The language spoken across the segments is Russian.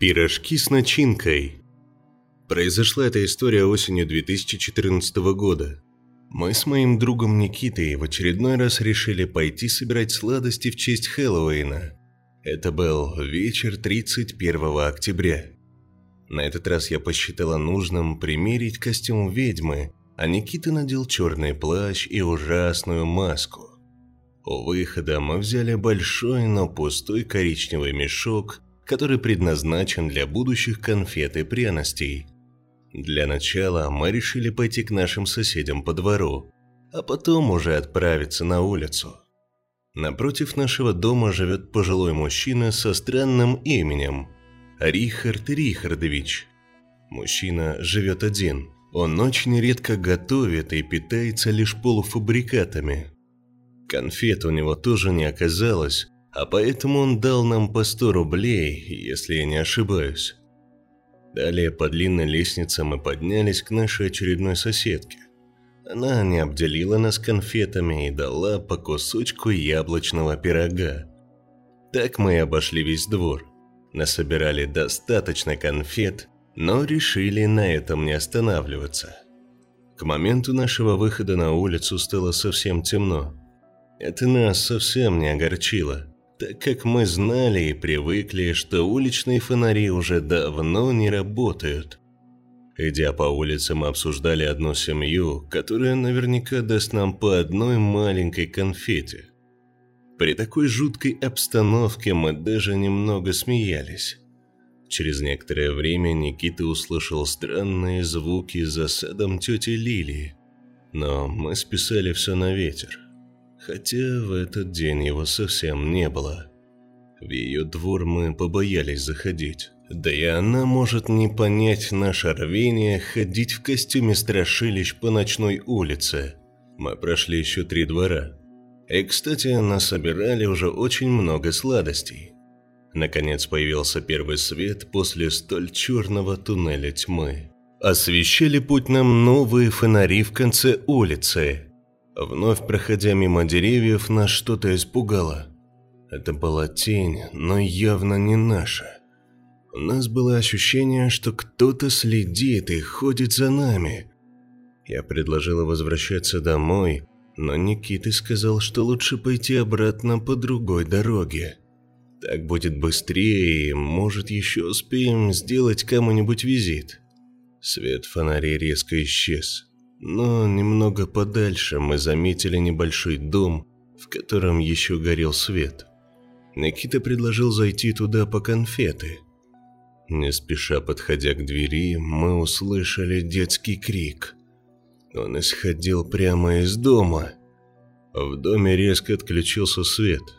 Пирожки с начинкой. Произошла эта история осенью 2014 года. Мы с моим другом Никитой в очередной раз решили пойти собирать сладости в честь Хэллоуина. Это был вечер 31 октября. На этот раз я посчитала нужным примерить костюм ведьмы, а Никита надел черный плащ и ужасную маску. У выхода мы взяли большой, но пустой коричневый мешок, который предназначен для будущих конфет и пряностей. Для начала мы решили пойти к нашим соседям по двору, а потом уже отправиться на улицу. Напротив нашего дома живет пожилой мужчина со странным именем – Рихард Рихардович. Мужчина живет один. Он очень редко готовит и питается лишь полуфабрикатами. Конфет у него тоже не оказалось, а поэтому он дал нам по 100 рублей, если я не ошибаюсь. Далее по длинной лестнице мы поднялись к нашей очередной соседке. Она не обделила нас конфетами и дала по кусочку яблочного пирога. Так мы и обошли весь двор. Насобирали достаточно конфет, но решили на этом не останавливаться. К моменту нашего выхода на улицу стало совсем темно. Это нас совсем не огорчило так как мы знали и привыкли, что уличные фонари уже давно не работают. Идя по улице, мы обсуждали одну семью, которая наверняка даст нам по одной маленькой конфете. При такой жуткой обстановке мы даже немного смеялись. Через некоторое время Никита услышал странные звуки за садом тети Лилии, но мы списали все на ветер хотя в этот день его совсем не было. В ее двор мы побоялись заходить. Да и она может не понять наше рвение ходить в костюме страшилищ по ночной улице. Мы прошли еще три двора. И, кстати, нас собирали уже очень много сладостей. Наконец появился первый свет после столь черного туннеля тьмы. Освещали путь нам новые фонари в конце улицы. Вновь проходя мимо деревьев, нас что-то испугало. Это была тень, но явно не наша. У нас было ощущение, что кто-то следит и ходит за нами. Я предложила возвращаться домой, но Никита сказал, что лучше пойти обратно по другой дороге. Так будет быстрее и, может, еще успеем сделать кому-нибудь визит. Свет фонарей резко исчез. Но немного подальше мы заметили небольшой дом, в котором еще горел свет. Никита предложил зайти туда по конфеты. Не спеша подходя к двери, мы услышали детский крик. Он исходил прямо из дома. В доме резко отключился свет.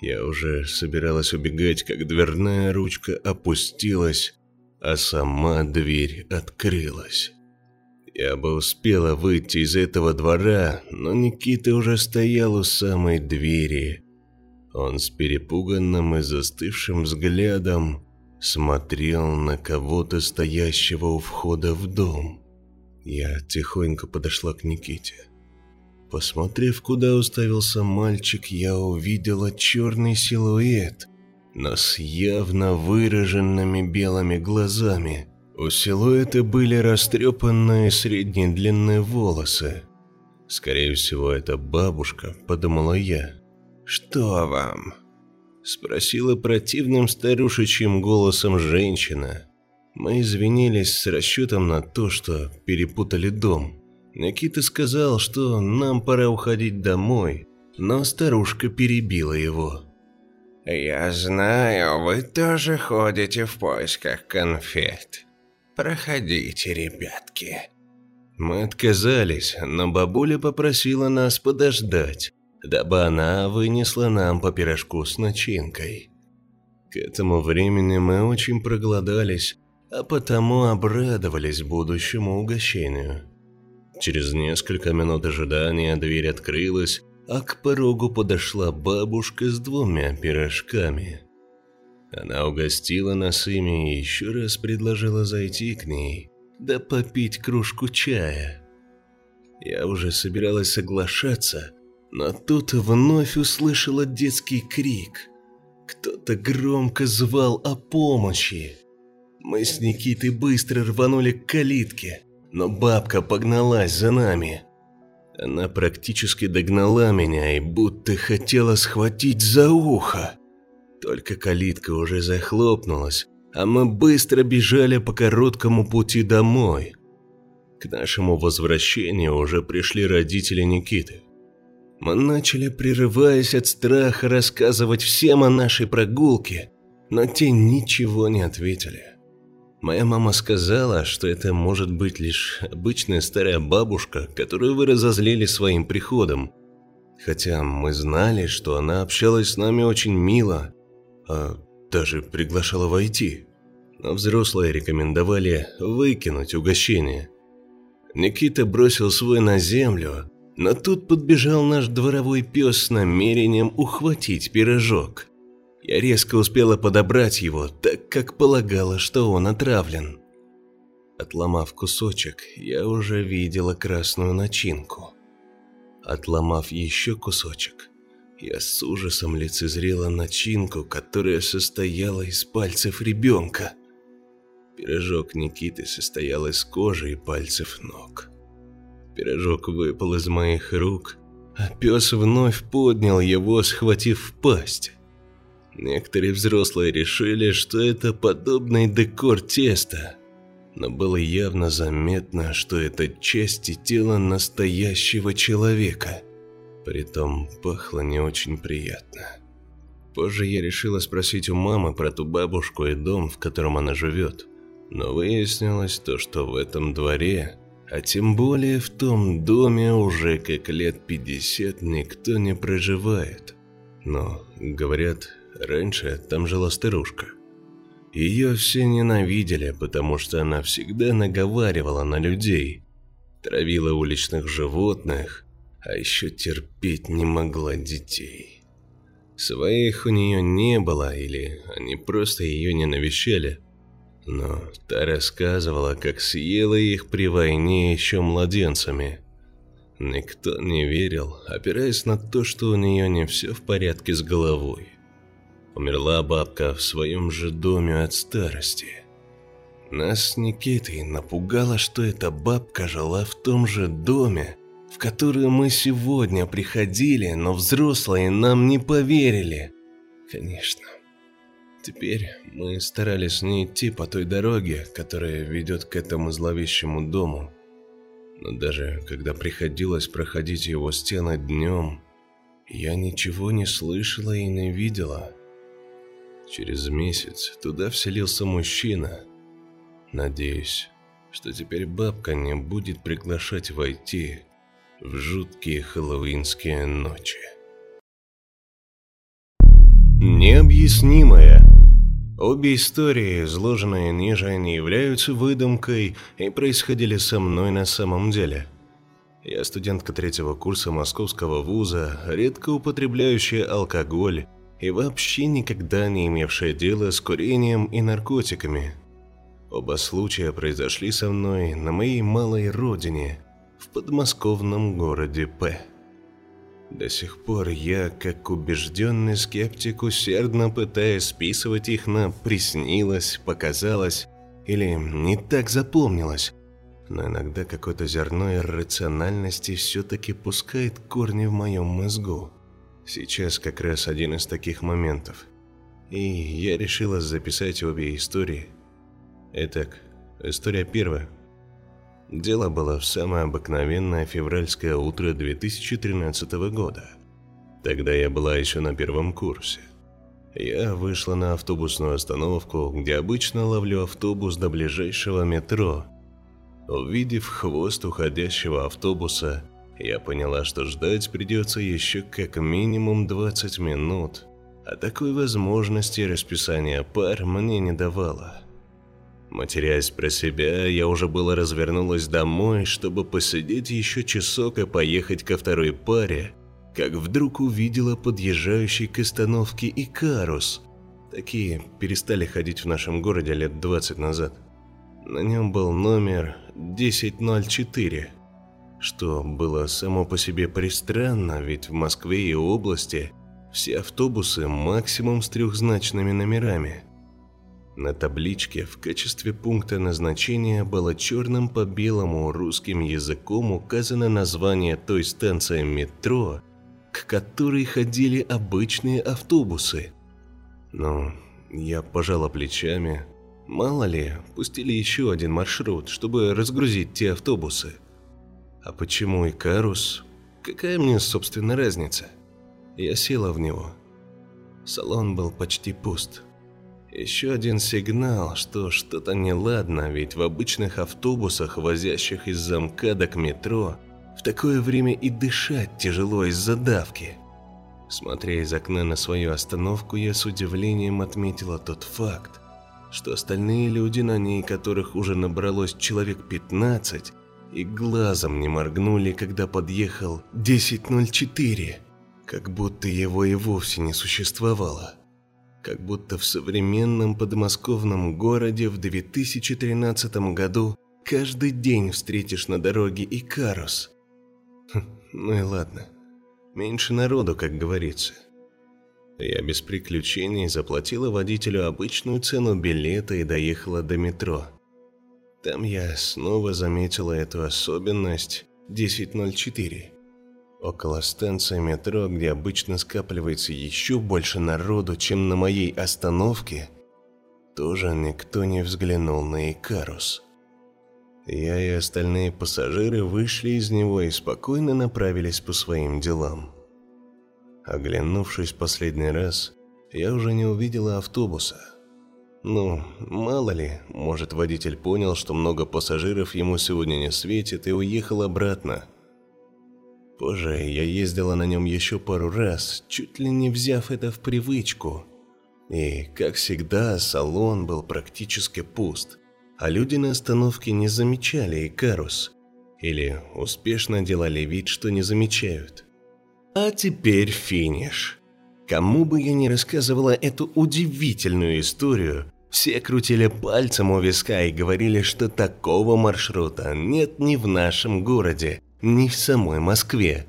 Я уже собиралась убегать, как дверная ручка опустилась, а сама дверь открылась. Я бы успела выйти из этого двора, но Никита уже стоял у самой двери. Он с перепуганным и застывшим взглядом смотрел на кого-то стоящего у входа в дом. Я тихонько подошла к Никите. Посмотрев, куда уставился мальчик, я увидела черный силуэт, но с явно выраженными белыми глазами – у силуэта были растрепанные средней длины волосы. Скорее всего, это бабушка, подумала я. «Что вам?» Спросила противным старушечьим голосом женщина. Мы извинились с расчетом на то, что перепутали дом. Никита сказал, что нам пора уходить домой, но старушка перебила его. «Я знаю, вы тоже ходите в поисках конфет. Проходите, ребятки. Мы отказались, но бабуля попросила нас подождать, дабы она вынесла нам по пирожку с начинкой. К этому времени мы очень проголодались, а потому обрадовались будущему угощению. Через несколько минут ожидания дверь открылась, а к порогу подошла бабушка с двумя пирожками. Она угостила нас ими и еще раз предложила зайти к ней, да попить кружку чая. Я уже собиралась соглашаться, но тут вновь услышала детский крик. Кто-то громко звал о помощи. Мы с Никитой быстро рванули к калитке, но бабка погналась за нами. Она практически догнала меня и будто хотела схватить за ухо. Только калитка уже захлопнулась, а мы быстро бежали по короткому пути домой. К нашему возвращению уже пришли родители Никиты. Мы начали, прерываясь от страха, рассказывать всем о нашей прогулке, но те ничего не ответили. Моя мама сказала, что это может быть лишь обычная старая бабушка, которую вы разозлили своим приходом. Хотя мы знали, что она общалась с нами очень мило, а даже приглашала войти. Но взрослые рекомендовали выкинуть угощение. Никита бросил свой на землю, но тут подбежал наш дворовой пес с намерением ухватить пирожок. Я резко успела подобрать его, так как полагала, что он отравлен. Отломав кусочек, я уже видела красную начинку. Отломав еще кусочек, я с ужасом лицезрела начинку, которая состояла из пальцев ребенка. Пирожок Никиты состоял из кожи и пальцев ног. Пирожок выпал из моих рук, а пес вновь поднял его, схватив в пасть. Некоторые взрослые решили, что это подобный декор теста, но было явно заметно, что это части тела настоящего человека. Притом пахло не очень приятно. Позже я решила спросить у мамы про ту бабушку и дом, в котором она живет. Но выяснилось то, что в этом дворе, а тем более в том доме уже как лет 50 никто не проживает. Но, говорят, Раньше там жила старушка. Ее все ненавидели, потому что она всегда наговаривала на людей, травила уличных животных, а еще терпеть не могла детей. Своих у нее не было, или они просто ее не навещали. Но та рассказывала, как съела их при войне еще младенцами. Никто не верил, опираясь на то, что у нее не все в порядке с головой. Умерла бабка в своем же доме от старости. Нас с Никитой напугало, что эта бабка жила в том же доме, в который мы сегодня приходили, но взрослые нам не поверили. Конечно. Теперь мы старались не идти по той дороге, которая ведет к этому зловещему дому. Но даже когда приходилось проходить его стены днем, я ничего не слышала и не видела. Через месяц туда вселился мужчина. Надеюсь, что теперь бабка не будет приглашать войти в жуткие хэллоуинские ночи. Необъяснимое. Обе истории, изложенные ниже, не являются выдумкой и происходили со мной на самом деле. Я студентка третьего курса московского вуза, редко употребляющая алкоголь и вообще никогда не имевшая дела с курением и наркотиками. Оба случая произошли со мной на моей малой родине, в подмосковном городе П. До сих пор я, как убежденный скептик, усердно пытаюсь списывать их на «приснилось», «показалось» или «не так запомнилось», но иногда какое-то зерно иррациональности все-таки пускает корни в моем мозгу. Сейчас как раз один из таких моментов. И я решила записать обе истории. Итак, история первая. Дело было в самое обыкновенное февральское утро 2013 года. Тогда я была еще на первом курсе. Я вышла на автобусную остановку, где обычно ловлю автобус до ближайшего метро. Увидев хвост уходящего автобуса, я поняла, что ждать придется еще как минимум 20 минут, а такой возможности расписания пар мне не давало. Матерясь про себя, я уже было развернулась домой, чтобы посидеть еще часок и поехать ко второй паре, как вдруг увидела подъезжающий к остановке Икарус. Такие перестали ходить в нашем городе лет 20 назад. На нем был номер 1004 что было само по себе пристранно, ведь в Москве и области все автобусы максимум с трехзначными номерами. На табличке в качестве пункта назначения было черным по белому русским языком указано название той станции метро, к которой ходили обычные автобусы. Но я пожала плечами. Мало ли, пустили еще один маршрут, чтобы разгрузить те автобусы. А почему Икарус? Какая мне, собственно, разница? Я села в него. Салон был почти пуст. Еще один сигнал, что что-то неладно, ведь в обычных автобусах, возящих из замка до к метро, в такое время и дышать тяжело из-за давки. Смотря из окна на свою остановку, я с удивлением отметила тот факт, что остальные люди на ней, которых уже набралось человек 15, и глазом не моргнули, когда подъехал 10.04, как будто его и вовсе не существовало как будто в современном подмосковном городе в 2013 году каждый день встретишь на дороге Икарус. Хм, ну и ладно. Меньше народу, как говорится. Я без приключений заплатила водителю обычную цену билета и доехала до метро. Там я снова заметила эту особенность 1004. Около станции метро, где обычно скапливается еще больше народу, чем на моей остановке, тоже никто не взглянул на Икарус. Я и остальные пассажиры вышли из него и спокойно направились по своим делам. Оглянувшись последний раз, я уже не увидела автобуса. Ну, мало ли, может водитель понял, что много пассажиров ему сегодня не светит и уехал обратно – Позже я ездила на нем еще пару раз, чуть ли не взяв это в привычку. И, как всегда, салон был практически пуст, а люди на остановке не замечали Икарус. Или успешно делали вид, что не замечают. А теперь финиш. Кому бы я ни рассказывала эту удивительную историю, все крутили пальцем у виска и говорили, что такого маршрута нет ни в нашем городе, ни в самой Москве.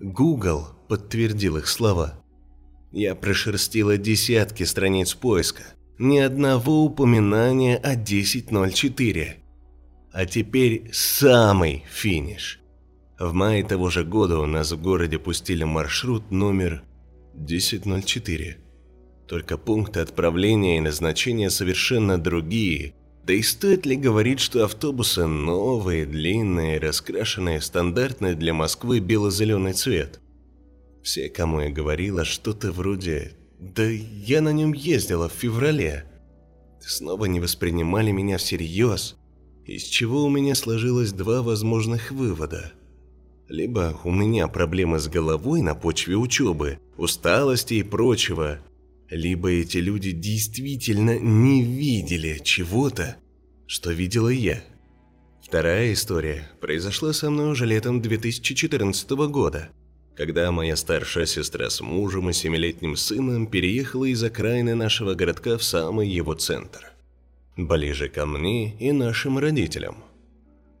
Google подтвердил их слова. Я прошерстила десятки страниц поиска, ни одного упоминания о 10.04. А теперь самый финиш. В мае того же года у нас в городе пустили маршрут номер 1004. Только пункты отправления и назначения совершенно другие – да и стоит ли говорить, что автобусы новые, длинные, раскрашенные, стандартные для Москвы бело-зеленый цвет? Все, кому я говорила, что-то вроде «Да я на нем ездила в феврале». Снова не воспринимали меня всерьез, из чего у меня сложилось два возможных вывода. Либо у меня проблемы с головой на почве учебы, усталости и прочего, либо эти люди действительно не видели чего-то, что видела я. Вторая история произошла со мной уже летом 2014 года, когда моя старшая сестра с мужем и семилетним сыном переехала из окраины нашего городка в самый его центр. Ближе ко мне и нашим родителям.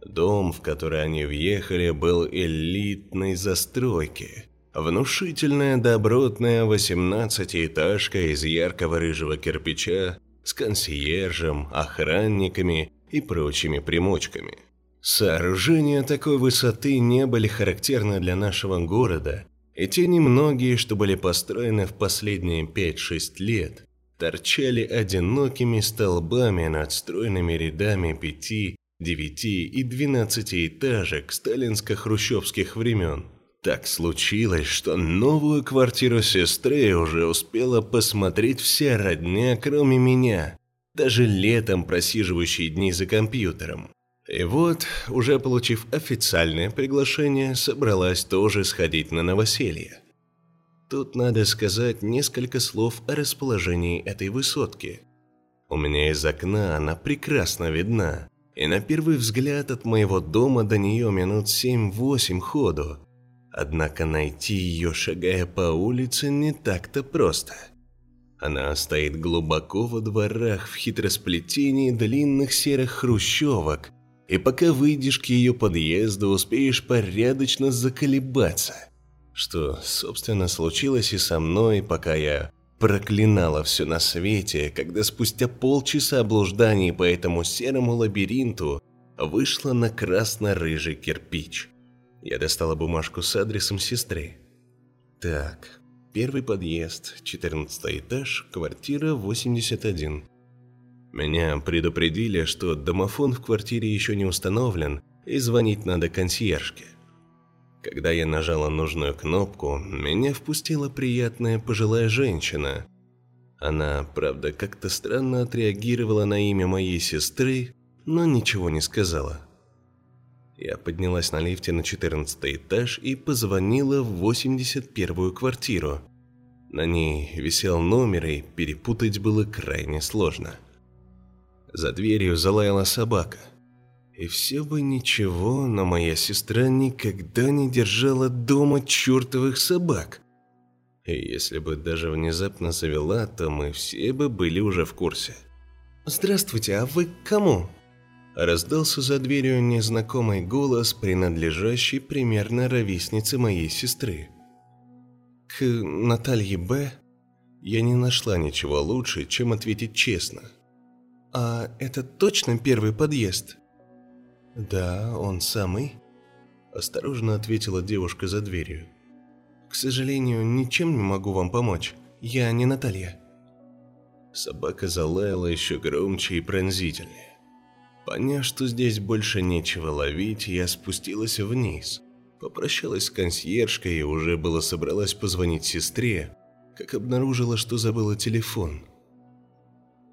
Дом, в который они въехали, был элитной застройки – Внушительная добротная восемнадцатиэтажка из яркого рыжего кирпича с консьержем, охранниками и прочими примочками. Сооружения такой высоты не были характерны для нашего города, и те немногие, что были построены в последние 5-6 лет, торчали одинокими столбами над стройными рядами пяти, девяти и двенадцати этажек сталинско-хрущевских времен – так случилось, что новую квартиру сестры уже успела посмотреть вся родня, кроме меня, даже летом просиживающие дни за компьютером. И вот, уже получив официальное приглашение, собралась тоже сходить на новоселье. Тут надо сказать несколько слов о расположении этой высотки. У меня из окна она прекрасно видна, и на первый взгляд от моего дома до нее минут 7-8 ходу, Однако найти ее, шагая по улице, не так-то просто. Она стоит глубоко во дворах в хитросплетении длинных серых хрущевок, и пока выйдешь к ее подъезду, успеешь порядочно заколебаться. Что, собственно, случилось и со мной, пока я Проклинала все на свете, когда спустя полчаса блужданий по этому серому лабиринту вышла на красно-рыжий кирпич. Я достала бумажку с адресом сестры. Так, первый подъезд, 14 этаж, квартира 81. Меня предупредили, что домофон в квартире еще не установлен, и звонить надо консьержке. Когда я нажала нужную кнопку, меня впустила приятная пожилая женщина. Она, правда, как-то странно отреагировала на имя моей сестры, но ничего не сказала. Я поднялась на лифте на 14 этаж и позвонила в 81-ю квартиру. На ней висел номер, и перепутать было крайне сложно. За дверью залаяла собака – и все бы ничего, но моя сестра никогда не держала дома чертовых собак. И если бы даже внезапно завела, то мы все бы были уже в курсе. «Здравствуйте, а вы к кому?» Раздался за дверью незнакомый голос, принадлежащий примерно ровеснице моей сестры. К Наталье Б. я не нашла ничего лучше, чем ответить честно. «А это точно первый подъезд?» «Да, он самый», – осторожно ответила девушка за дверью. «К сожалению, ничем не могу вам помочь. Я не Наталья». Собака залаяла еще громче и пронзительнее. Поняв, что здесь больше нечего ловить, я спустилась вниз. Попрощалась с консьержкой и уже было собралась позвонить сестре, как обнаружила, что забыла телефон.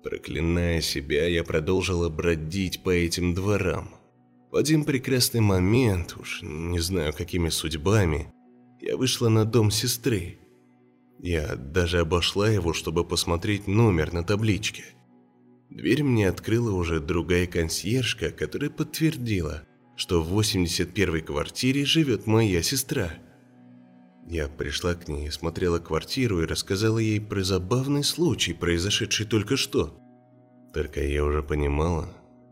Проклиная себя, я продолжила бродить по этим дворам – в один прекрасный момент, уж не знаю какими судьбами, я вышла на дом сестры. Я даже обошла его, чтобы посмотреть номер на табличке. Дверь мне открыла уже другая консьержка, которая подтвердила, что в 81-й квартире живет моя сестра. Я пришла к ней, смотрела квартиру и рассказала ей про забавный случай, произошедший только что. Только я уже понимала,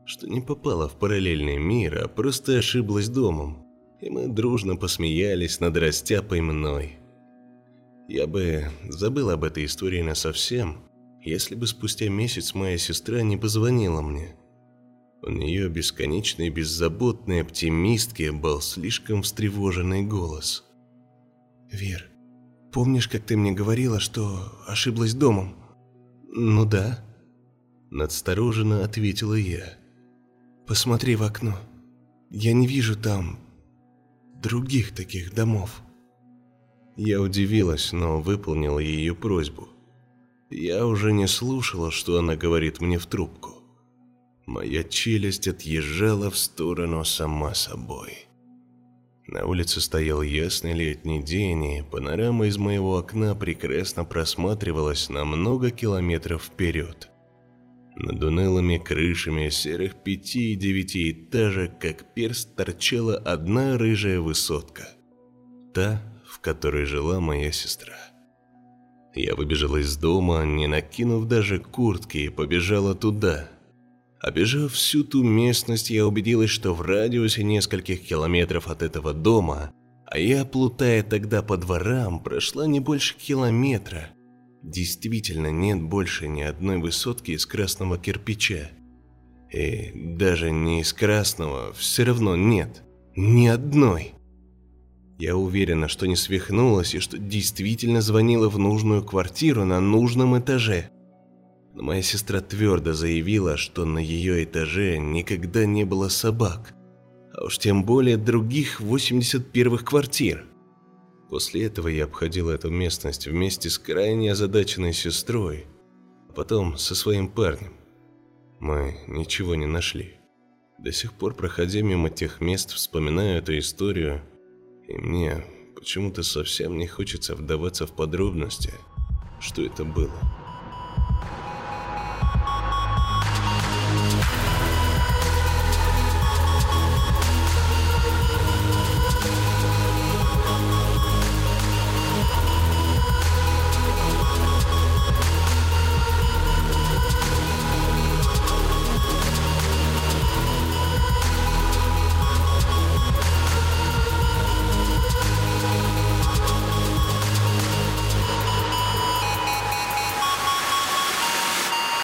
что не попала в параллельный мир, а просто ошиблась домом. И мы дружно посмеялись над растяпой мной. Я бы забыл об этой истории насовсем, если бы спустя месяц моя сестра не позвонила мне. У нее бесконечной беззаботной оптимистки был слишком встревоженный голос. «Вер, помнишь, как ты мне говорила, что ошиблась домом?» «Ну да», – надстороженно ответила я. Посмотри в окно. Я не вижу там других таких домов. Я удивилась, но выполнила ее просьбу. Я уже не слушала, что она говорит мне в трубку. Моя челюсть отъезжала в сторону сама собой. На улице стоял ясный летний день, и панорама из моего окна прекрасно просматривалась на много километров вперед. Над унылыми крышами серых пяти и девяти этажек, как перст, торчала одна рыжая высотка. Та, в которой жила моя сестра. Я выбежала из дома, не накинув даже куртки, и побежала туда. Обежав всю ту местность, я убедилась, что в радиусе нескольких километров от этого дома, а я, плутая тогда по дворам, прошла не больше километра – Действительно нет больше ни одной высотки из красного кирпича. И даже не из красного, все равно нет. Ни одной. Я уверена, что не свихнулась и что действительно звонила в нужную квартиру на нужном этаже. Но моя сестра твердо заявила, что на ее этаже никогда не было собак, а уж тем более других 81-х квартир. После этого я обходил эту местность вместе с крайне озадаченной сестрой, а потом со своим парнем. Мы ничего не нашли. До сих пор, проходя мимо тех мест, вспоминаю эту историю, и мне почему-то совсем не хочется вдаваться в подробности, что это было.